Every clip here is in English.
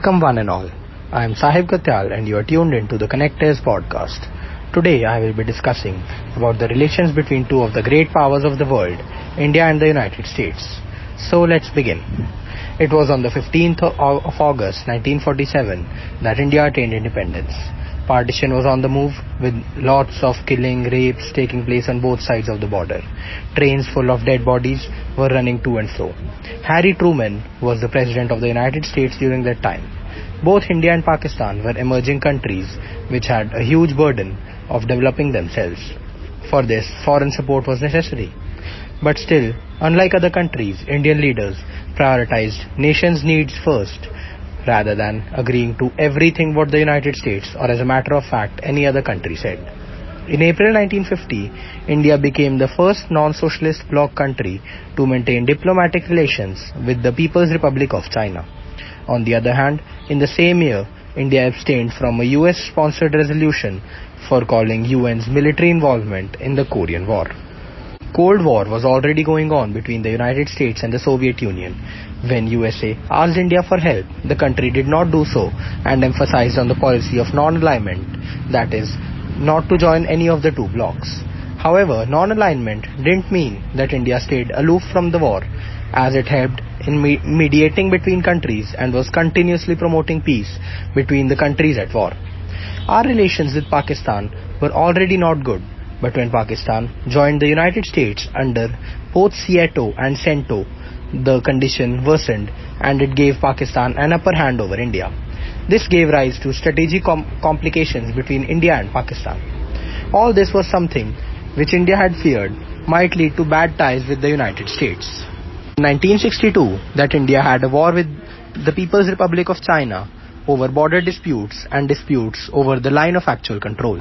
Welcome one and all. I am Sahib Katyal and you are tuned in to the Connectere podcast. Today I will be discussing about the relations between two of the great powers of the world, India and the United States. So let's begin. It was on the 15th of August 1947 that India attained independence. Partition was on the move with lots of killing, rapes taking place on both sides of the border. Trains full of dead bodies were running to and fro. Harry Truman was the President of the United States during that time. Both India and Pakistan were emerging countries which had a huge burden of developing themselves. For this, foreign support was necessary. But still, unlike other countries, Indian leaders prioritized nation's needs first rather than agreeing to everything what the United States or as a matter of fact any other country said. In April 1950, India became the first non-socialist bloc country to maintain diplomatic relations with the People's Republic of China. On the other hand, in the same year, India abstained from a US-sponsored resolution for calling UN's military involvement in the Korean War. Cold War was already going on between the United States and the Soviet Union. When USA asked India for help, the country did not do so and emphasized on the policy of non-alignment, that is, not to join any of the two blocs. However, non-alignment didn't mean that India stayed aloof from the war, as it helped in me- mediating between countries and was continuously promoting peace between the countries at war. Our relations with Pakistan were already not good, but when Pakistan joined the United States under both SEATO and CENTO, the condition worsened and it gave Pakistan an upper hand over India. This gave rise to strategic com- complications between India and Pakistan. All this was something which India had feared might lead to bad ties with the United States. In 1962, that India had a war with the People's Republic of China over border disputes and disputes over the line of actual control.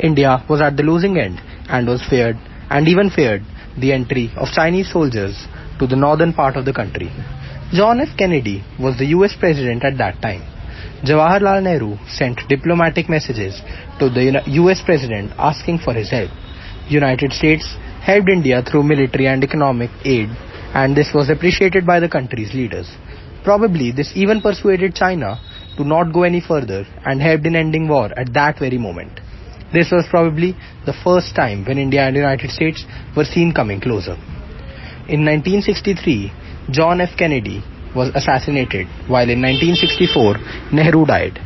India was at the losing end and was feared and even feared the entry of Chinese soldiers to the northern part of the country. John F. Kennedy was the US president at that time. Jawaharlal Nehru sent diplomatic messages to the US president asking for his help. United States helped India through military and economic aid and this was appreciated by the country's leaders. Probably this even persuaded China to not go any further and helped in ending war at that very moment. This was probably the first time when India and United States were seen coming closer. In 1963, John F. Kennedy was assassinated, while in 1964, Nehru died.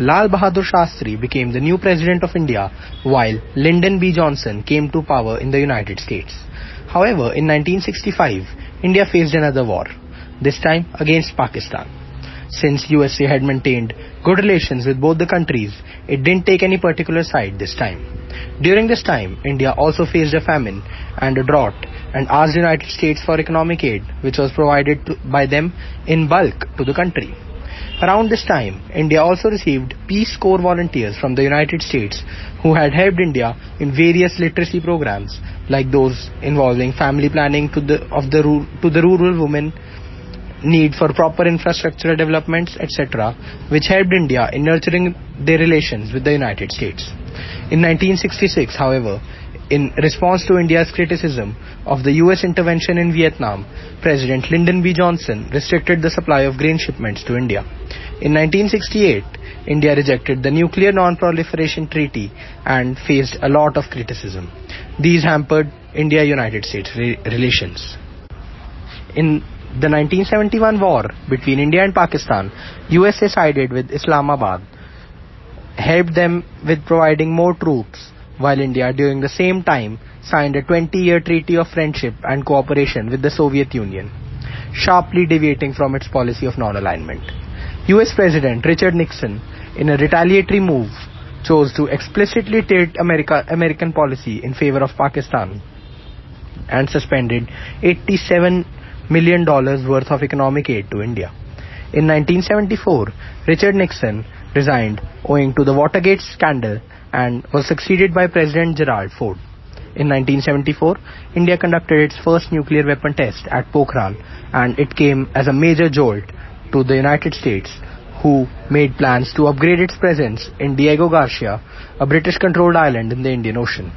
Lal Bahadur Shastri became the new president of India, while Lyndon B. Johnson came to power in the United States. However, in 1965, India faced another war, this time against Pakistan. Since USA had maintained good relations with both the countries, it didn't take any particular side this time. During this time, India also faced a famine and a drought and asked the United States for economic aid, which was provided to, by them in bulk to the country. Around this time, India also received Peace Corps volunteers from the United States who had helped India in various literacy programs like those involving family planning to the, of the, to the rural women, need for proper infrastructural developments, etc., which helped India in nurturing their relations with the United States. In 1966, however, in response to India's criticism of the US intervention in Vietnam, President Lyndon B. Johnson restricted the supply of grain shipments to India. In 1968, India rejected the Nuclear Non-Proliferation Treaty and faced a lot of criticism. These hampered India-United States re- relations. In the 1971 war between India and Pakistan, USA sided with Islamabad, helped them with providing more troops while India during the same time signed a 20-year treaty of friendship and cooperation with the Soviet Union, sharply deviating from its policy of non-alignment. US President Richard Nixon, in a retaliatory move, chose to explicitly tilt America, American policy in favor of Pakistan and suspended 87 million dollars worth of economic aid to India. In 1974, Richard Nixon resigned owing to the Watergate scandal and was succeeded by President Gerald Ford. In 1974, India conducted its first nuclear weapon test at Pokhran and it came as a major jolt to the United States who made plans to upgrade its presence in Diego Garcia, a British-controlled island in the Indian Ocean.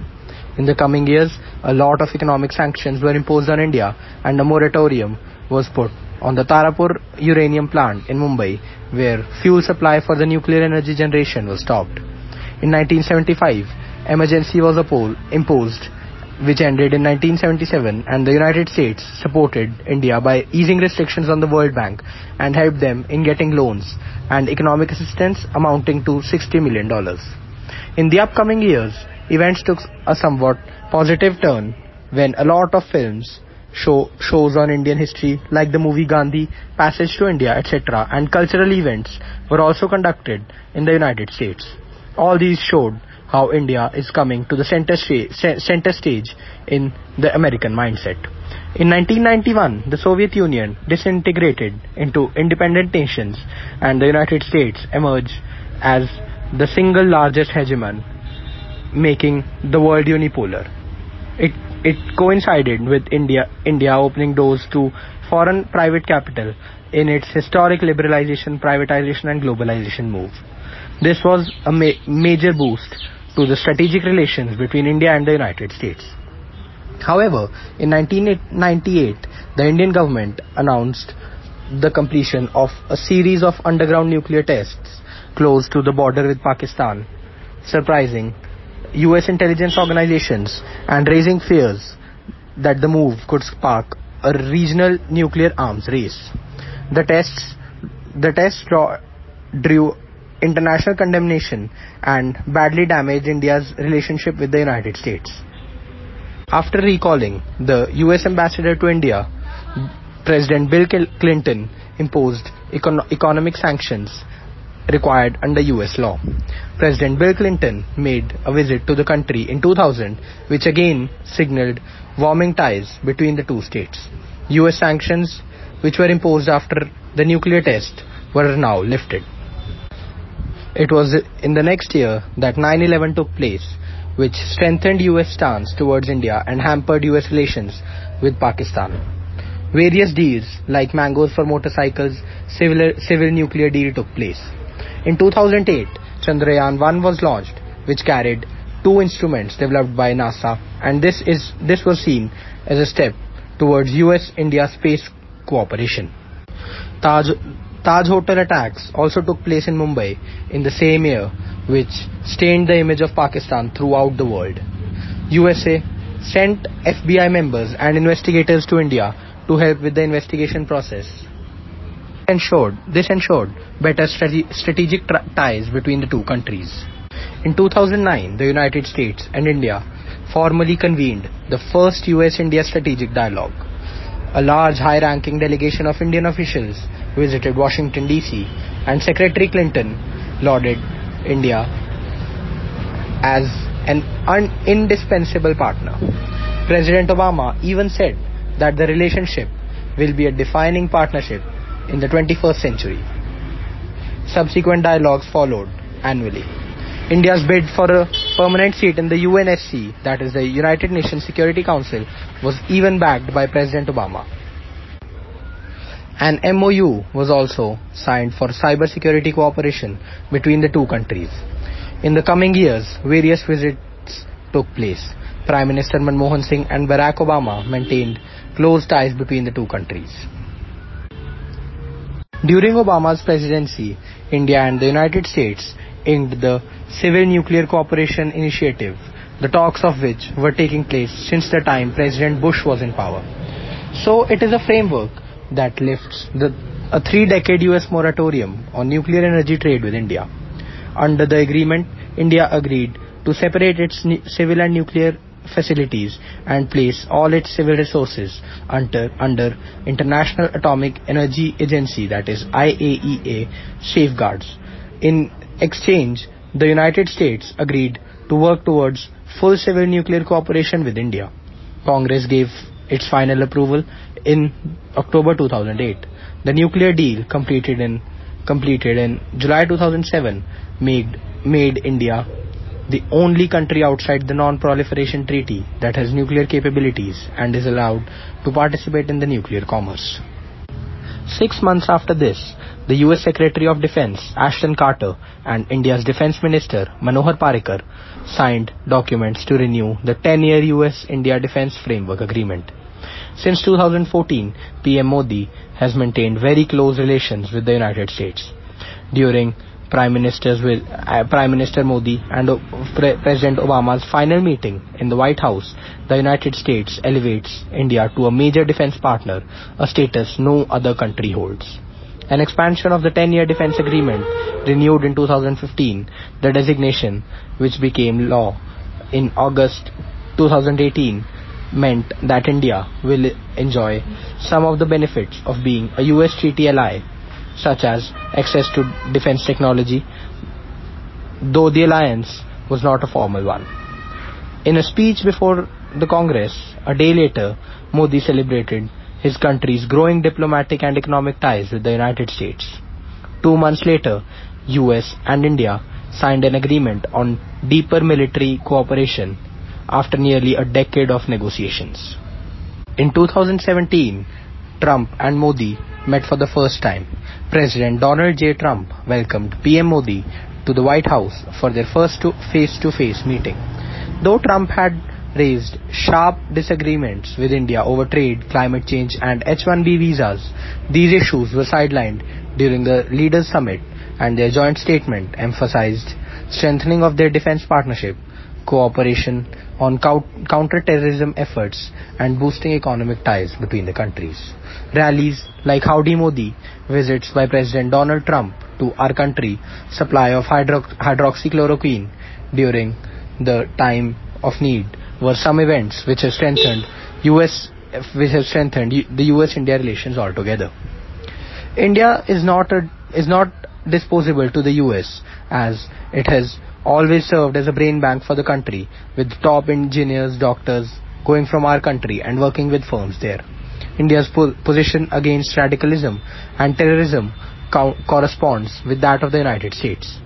In the coming years, a lot of economic sanctions were imposed on India and a moratorium was put on the Tarapur uranium plant in Mumbai where fuel supply for the nuclear energy generation was stopped. In 1975, emergency was imposed which ended in 1977 and the United States supported India by easing restrictions on the World Bank and helped them in getting loans and economic assistance amounting to $60 million. In the upcoming years, events took a somewhat positive turn when a lot of films, show, shows on Indian history like the movie Gandhi, Passage to India, etc. and cultural events were also conducted in the United States. All these showed how India is coming to the center, center stage in the American mindset. In 1991, the Soviet Union disintegrated into independent nations and the United States emerged as the single largest hegemon, making the world unipolar. It, it coincided with India, India opening doors to foreign private capital in its historic liberalization, privatization and globalization move. This was a ma major boost to the strategic relations between India and the United States. However, in 1998, the Indian government announced the completion of a series of underground nuclear tests close to the border with Pakistan, surprising US intelligence organizations and raising fears that the move could spark a regional nuclear arms race. The tests, the tests draw, drew international condemnation and badly damaged India's relationship with the United States. After recalling the US ambassador to India, President Bill Clinton imposed econ economic sanctions required under US law. President Bill Clinton made a visit to the country in 2000 which again signaled warming ties between the two states. US sanctions which were imposed after the nuclear test were now lifted. It was in the next year that 9-11 took place, which strengthened US stance towards India and hampered US relations with Pakistan. Various deals like mangoes for motorcycles, civil, civil nuclear deal took place. In 2008, Chandrayaan-1 was launched, which carried two instruments developed by NASA, and this is this was seen as a step towards US-India space cooperation. Taj Taj Hotel attacks also took place in Mumbai in the same year, which stained the image of Pakistan throughout the world. USA sent FBI members and investigators to India to help with the investigation process. Ensured, this ensured better strategic ties between the two countries. In 2009, the United States and India formally convened the first US-India strategic dialogue. A large high-ranking delegation of Indian officials visited Washington DC and Secretary Clinton lauded India as an indispensable partner. President Obama even said that the relationship will be a defining partnership in the 21st century. Subsequent dialogues followed annually. India's bid for a permanent seat in the UNSC, that is the United Nations Security Council, was even backed by President Obama. An MOU was also signed for cybersecurity cooperation between the two countries. In the coming years, various visits took place. Prime Minister Manmohan Singh and Barack Obama maintained close ties between the two countries. During Obama's presidency, India and the United States inked the Civil Nuclear Cooperation Initiative, the talks of which were taking place since the time President Bush was in power. So it is a framework that lifts the, a three-decade US moratorium on nuclear energy trade with India. Under the agreement, India agreed to separate its civil and nuclear facilities and place all its civil resources under, under International Atomic Energy Agency that is IAEA safeguards. In exchange, the United States agreed to work towards full civil nuclear cooperation with India. Congress gave its final approval in October 2008. The nuclear deal completed in completed in July 2007 made made India the only country outside the non-proliferation treaty that has nuclear capabilities and is allowed to participate in the nuclear commerce. Six months after this, the US Secretary of Defense Ashton Carter and India's Defense Minister Manohar Parrikar signed documents to renew the 10-year US-India Defense Framework Agreement. Since 2014, PM Modi has maintained very close relations with the United States. During Prime Ministers with uh, Prime Minister Modi and Pre President Obama's final meeting in the White House, the United States elevates India to a major defense partner, a status no other country holds. An expansion of the 10-year defense agreement renewed in 2015, the designation which became law in August 2018 meant that India will enjoy some of the benefits of being a US treaty ally such as access to defense technology, though the alliance was not a formal one. In a speech before the Congress, a day later, Modi celebrated his country's growing diplomatic and economic ties with the United States. Two months later, US and India signed an agreement on deeper military cooperation after nearly a decade of negotiations. In 2017, Trump and Modi met for the first time. President Donald J. Trump welcomed PM Modi to the White House for their first face-to-face meeting. Though Trump had raised sharp disagreements with India over trade, climate change and H-1B visas, these issues were sidelined during the Leaders Summit and their joint statement emphasized strengthening of their defense partnership, cooperation on counter-terrorism efforts and boosting economic ties between the countries. Rallies like Howdy Modi, visits by President Donald Trump to our country, supply of hydro hydroxychloroquine during the time of need were some events which have strengthened US which have strengthened the US-India relations altogether. India is not a, is not disposable to the US as it has always served as a brain bank for the country with top engineers, doctors going from our country and working with firms there. India's po position against radicalism and terrorism co corresponds with that of the United States.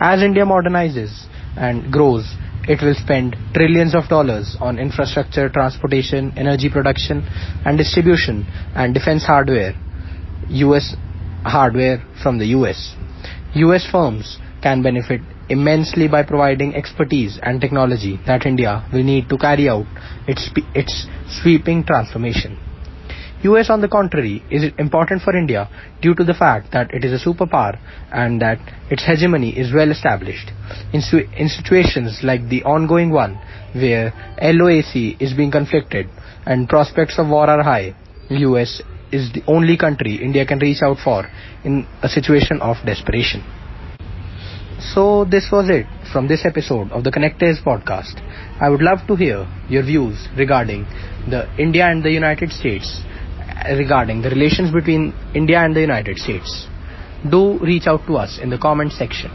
As India modernizes and grows, it will spend trillions of dollars on infrastructure, transportation, energy production and distribution and defense hardware, US hardware from the US. US firms can benefit immensely by providing expertise and technology that India will need to carry out its, its sweeping transformation. US on the contrary is important for India due to the fact that it is a superpower and that its hegemony is well established. In, in situations like the ongoing one where LOAC is being conflicted and prospects of war are high, US is the only country India can reach out for in a situation of desperation. So this was it from this episode of the Connectere podcast. I would love to hear your views regarding the India and the United States eh, regarding the relations between India and the United States. Do reach out to us in the comment section.